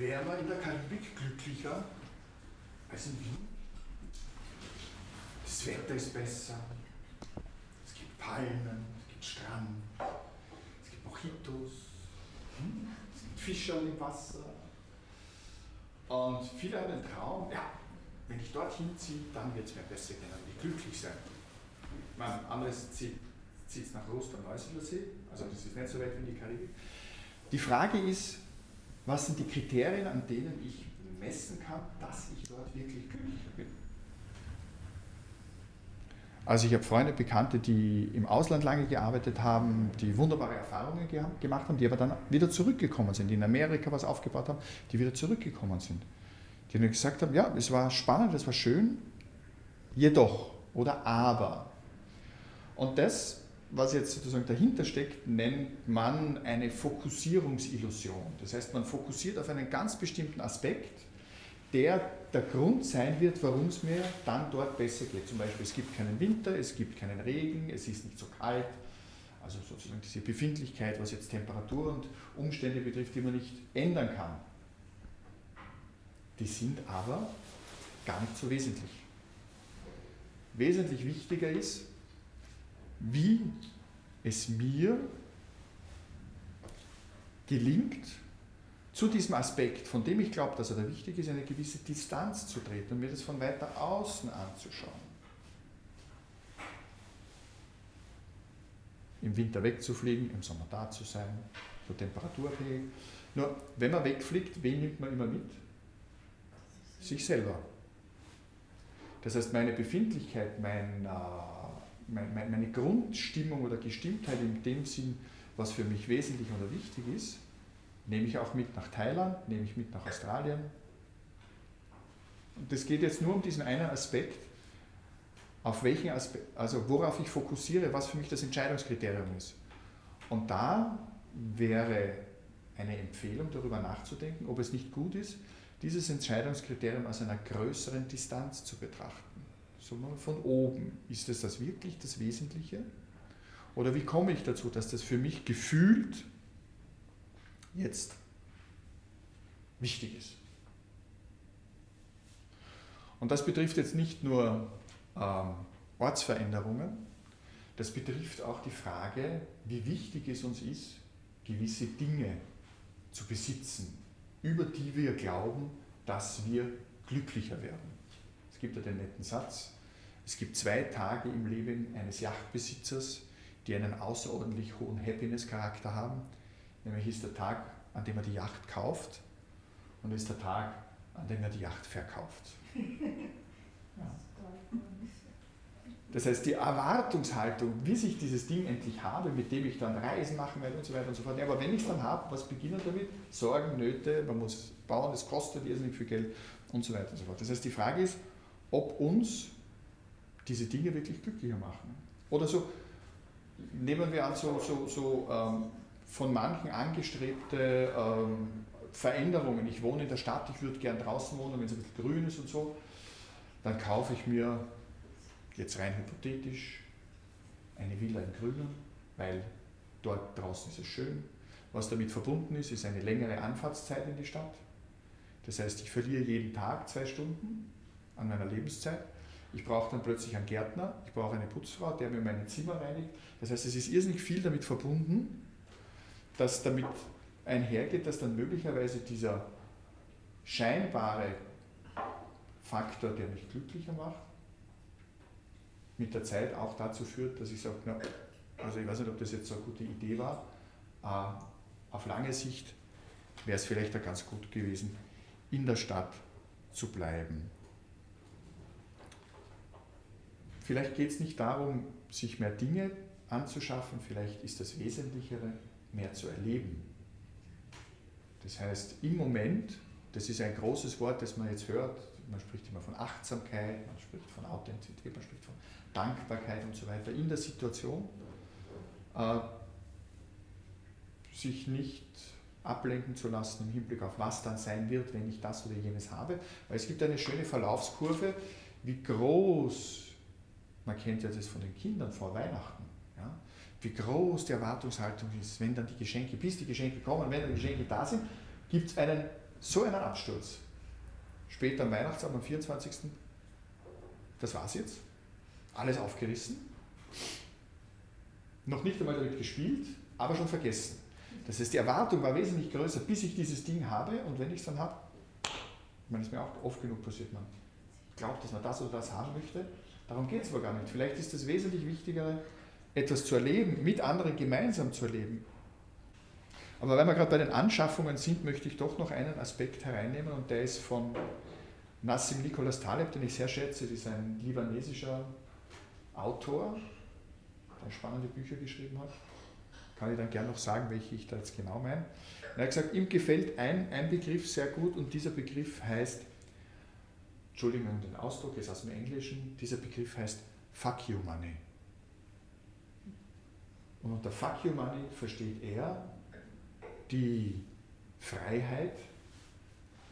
wäre man in der Karibik glücklicher als in Wien. Das Wetter ist besser, es gibt Palmen, es gibt Strand, es gibt Mojitos, hm? es gibt Fischer im Wasser. Und viele haben den Traum, ja, wenn ich dorthin ziehe, dann wird es mir besser gehen, dann will ich glücklich sein. Man, anderes zieht es nach Rost am Neusiedler See, also das ist nicht so weit wie die Karibik. Die Frage ist, was sind die Kriterien, an denen ich messen kann, dass ich dort wirklich glücklicher bin? Also ich habe Freunde, Bekannte, die im Ausland lange gearbeitet haben, die wunderbare Erfahrungen gemacht haben, die aber dann wieder zurückgekommen sind, die in Amerika was aufgebaut haben, die wieder zurückgekommen sind. Die dann gesagt haben, ja, es war spannend, es war schön, jedoch oder aber. Und das was jetzt sozusagen dahinter steckt, nennt man eine Fokussierungsillusion. Das heißt, man fokussiert auf einen ganz bestimmten Aspekt, der der Grund sein wird, warum es mir dann dort besser geht. Zum Beispiel, es gibt keinen Winter, es gibt keinen Regen, es ist nicht so kalt. Also sozusagen diese Befindlichkeit, was jetzt Temperatur und Umstände betrifft, die man nicht ändern kann. Die sind aber gar nicht so wesentlich. Wesentlich wichtiger ist, wie es mir gelingt, zu diesem Aspekt, von dem ich glaube, dass er da wichtig ist, eine gewisse Distanz zu treten und mir das von weiter außen anzuschauen. Im Winter wegzufliegen, im Sommer da zu sein, so temperaturabhängig. Nur, wenn man wegfliegt, wen nimmt man immer mit? Sich selber. Das heißt, meine Befindlichkeit, mein äh, meine Grundstimmung oder Gestimmtheit in dem Sinn, was für mich wesentlich oder wichtig ist, nehme ich auch mit nach Thailand, nehme ich mit nach Australien. Und es geht jetzt nur um diesen einen Aspekt, auf welchen Aspekt, also worauf ich fokussiere, was für mich das Entscheidungskriterium ist. Und da wäre eine Empfehlung, darüber nachzudenken, ob es nicht gut ist, dieses Entscheidungskriterium aus einer größeren Distanz zu betrachten sondern von oben. Ist das das wirklich das Wesentliche? Oder wie komme ich dazu, dass das für mich gefühlt jetzt wichtig ist? Und das betrifft jetzt nicht nur ähm, Ortsveränderungen, das betrifft auch die Frage, wie wichtig es uns ist, gewisse Dinge zu besitzen, über die wir glauben, dass wir glücklicher werden. Gibt ja den netten Satz, es gibt zwei Tage im Leben eines Yachtbesitzers, die einen außerordentlich hohen Happiness-Charakter haben. Nämlich ist der Tag, an dem er die Yacht kauft und ist der Tag, an dem er die Yacht verkauft. Ja. Das heißt, die Erwartungshaltung, wie sich dieses Ding endlich habe, mit dem ich dann Reisen machen werde und so weiter und so fort. Ja, aber wenn ich es dann habe, was beginnen damit? Sorgen, Nöte, man muss bauen, es kostet irrsinnig viel Geld und so weiter und so fort. Das heißt, die Frage ist, ob uns diese Dinge wirklich glücklicher machen. Oder so, nehmen wir an, so, so, so ähm, von manchen angestrebte ähm, Veränderungen. Ich wohne in der Stadt, ich würde gern draußen wohnen, wenn es ein bisschen grün ist und so. Dann kaufe ich mir, jetzt rein hypothetisch, eine Villa in Grünen, weil dort draußen ist es schön. Was damit verbunden ist, ist eine längere Anfahrtszeit in die Stadt. Das heißt, ich verliere jeden Tag zwei Stunden an meiner Lebenszeit. Ich brauche dann plötzlich einen Gärtner, ich brauche eine Putzfrau, der mir mein Zimmer reinigt. Das heißt, es ist irrsinnig viel damit verbunden, dass damit einhergeht, dass dann möglicherweise dieser scheinbare Faktor, der mich glücklicher macht, mit der Zeit auch dazu führt, dass ich sage, na, also ich weiß nicht, ob das jetzt so eine gute Idee war, äh, auf lange Sicht wäre es vielleicht auch ganz gut gewesen, in der Stadt zu bleiben. Vielleicht geht es nicht darum, sich mehr Dinge anzuschaffen, vielleicht ist das Wesentlichere, mehr zu erleben. Das heißt, im Moment, das ist ein großes Wort, das man jetzt hört, man spricht immer von Achtsamkeit, man spricht von Authentizität, man spricht von Dankbarkeit und so weiter, in der Situation, äh, sich nicht ablenken zu lassen im Hinblick auf was dann sein wird, wenn ich das oder jenes habe. Weil es gibt eine schöne Verlaufskurve, wie groß man kennt ja das von den Kindern vor Weihnachten. Ja? Wie groß die Erwartungshaltung ist, wenn dann die Geschenke, bis die Geschenke kommen, wenn dann die Geschenke da sind, gibt es einen so einen Absturz. Später am Weihnachtsabend, am 24. Das war's jetzt. Alles aufgerissen. Noch nicht einmal damit gespielt, aber schon vergessen. Das heißt, die Erwartung war wesentlich größer, bis ich dieses Ding habe und wenn ich es dann habe, ich meine, es ist mir auch oft genug passiert, man glaubt, dass man das oder das haben möchte. Darum geht es aber gar nicht. Vielleicht ist das wesentlich Wichtigere, etwas zu erleben, mit anderen gemeinsam zu erleben. Aber weil wir gerade bei den Anschaffungen sind, möchte ich doch noch einen Aspekt hereinnehmen und der ist von Nassim Nicholas Taleb, den ich sehr schätze, das ist ein libanesischer Autor, der spannende Bücher geschrieben hat. Kann ich dann gerne noch sagen, welche ich da jetzt genau meine. Er hat gesagt, ihm gefällt ein, ein Begriff sehr gut und dieser Begriff heißt, Entschuldigung den Ausdruck, ist aus dem Englischen, dieser Begriff heißt Fuck you money. Und unter Fuck you money versteht er die Freiheit,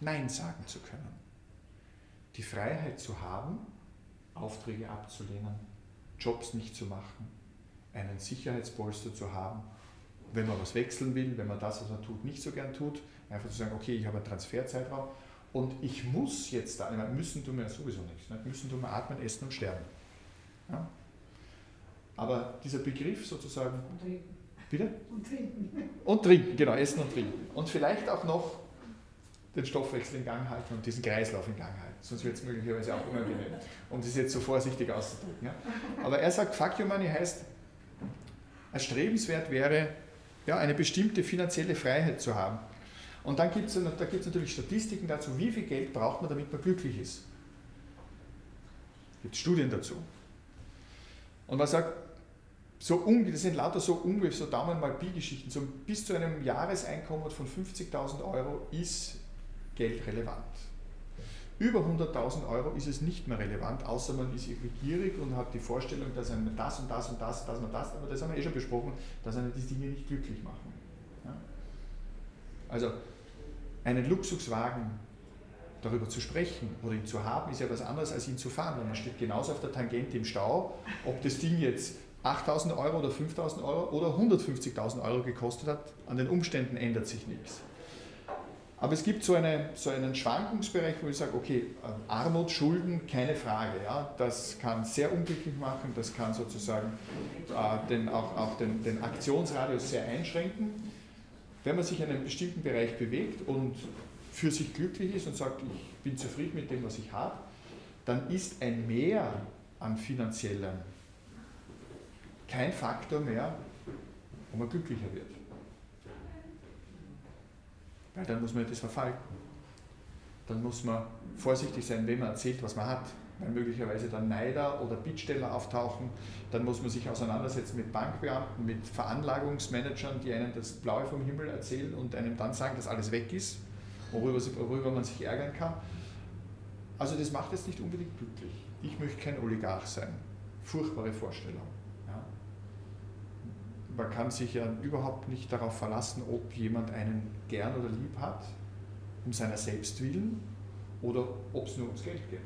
Nein sagen zu können. Die Freiheit zu haben, Aufträge abzulehnen, Jobs nicht zu machen, einen Sicherheitspolster zu haben, wenn man was wechseln will, wenn man das, was man tut, nicht so gern tut, einfach zu sagen, okay, ich habe einen Transferzeitraum und ich muss jetzt da, meine, müssen tun wir sowieso nichts, ne? müssen tun wir atmen, essen und sterben. Ja? Aber dieser Begriff sozusagen. Und trinken. Bitte? Und trinken. Und trinken, genau, essen und trinken. Und vielleicht auch noch den Stoffwechsel in Gang halten und diesen Kreislauf in Gang halten. Sonst wird es möglicherweise auch unangenehm, um das jetzt so vorsichtig auszudrücken. Ja? Aber er sagt, Fuck Your Money heißt, erstrebenswert wäre, ja, eine bestimmte finanzielle Freiheit zu haben. Und dann gibt es da gibt's natürlich Statistiken dazu, wie viel Geld braucht man, damit man glücklich ist. Es gibt Studien dazu. Und man sagt, so das sind lauter so ungefähr, so Daumen mal Pi-Geschichten, so bis zu einem Jahreseinkommen von 50.000 Euro ist Geld relevant. Über 100.000 Euro ist es nicht mehr relevant, außer man ist irgendwie gierig und hat die Vorstellung, dass einem das und das und das, dass man das, aber das haben wir eh schon besprochen, dass einem die Dinge nicht glücklich machen. Ja? Also einen Luxuswagen darüber zu sprechen oder ihn zu haben, ist ja was anderes als ihn zu fahren, weil man steht genauso auf der Tangente im Stau, ob das Ding jetzt 8000 Euro oder 5000 Euro oder 150.000 Euro gekostet hat, an den Umständen ändert sich nichts. Aber es gibt so, eine, so einen Schwankungsbereich, wo ich sage, okay, Armut, Schulden, keine Frage. Ja, das kann sehr unglücklich machen, das kann sozusagen äh, den, auch, auch den, den Aktionsradius sehr einschränken. Wenn man sich in einem bestimmten Bereich bewegt und für sich glücklich ist und sagt, ich bin zufrieden mit dem, was ich habe, dann ist ein Mehr an finanziellen kein Faktor mehr, wo man glücklicher wird. Weil dann muss man das verfalten. Dann muss man vorsichtig sein, wenn man erzählt, was man hat. Weil möglicherweise dann Neider oder Bittsteller auftauchen. Dann muss man sich auseinandersetzen mit Bankbeamten, mit Veranlagungsmanagern, die einem das Blaue vom Himmel erzählen und einem dann sagen, dass alles weg ist, worüber, worüber man sich ärgern kann. Also das macht jetzt nicht unbedingt glücklich. Ich möchte kein Oligarch sein. Furchtbare Vorstellung man kann sich ja überhaupt nicht darauf verlassen, ob jemand einen gern oder lieb hat, um seiner selbst willen, oder ob es nur ums Geld geht.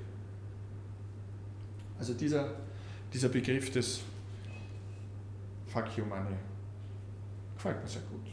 Also dieser, dieser Begriff des Fuck you money gefällt mir sehr gut.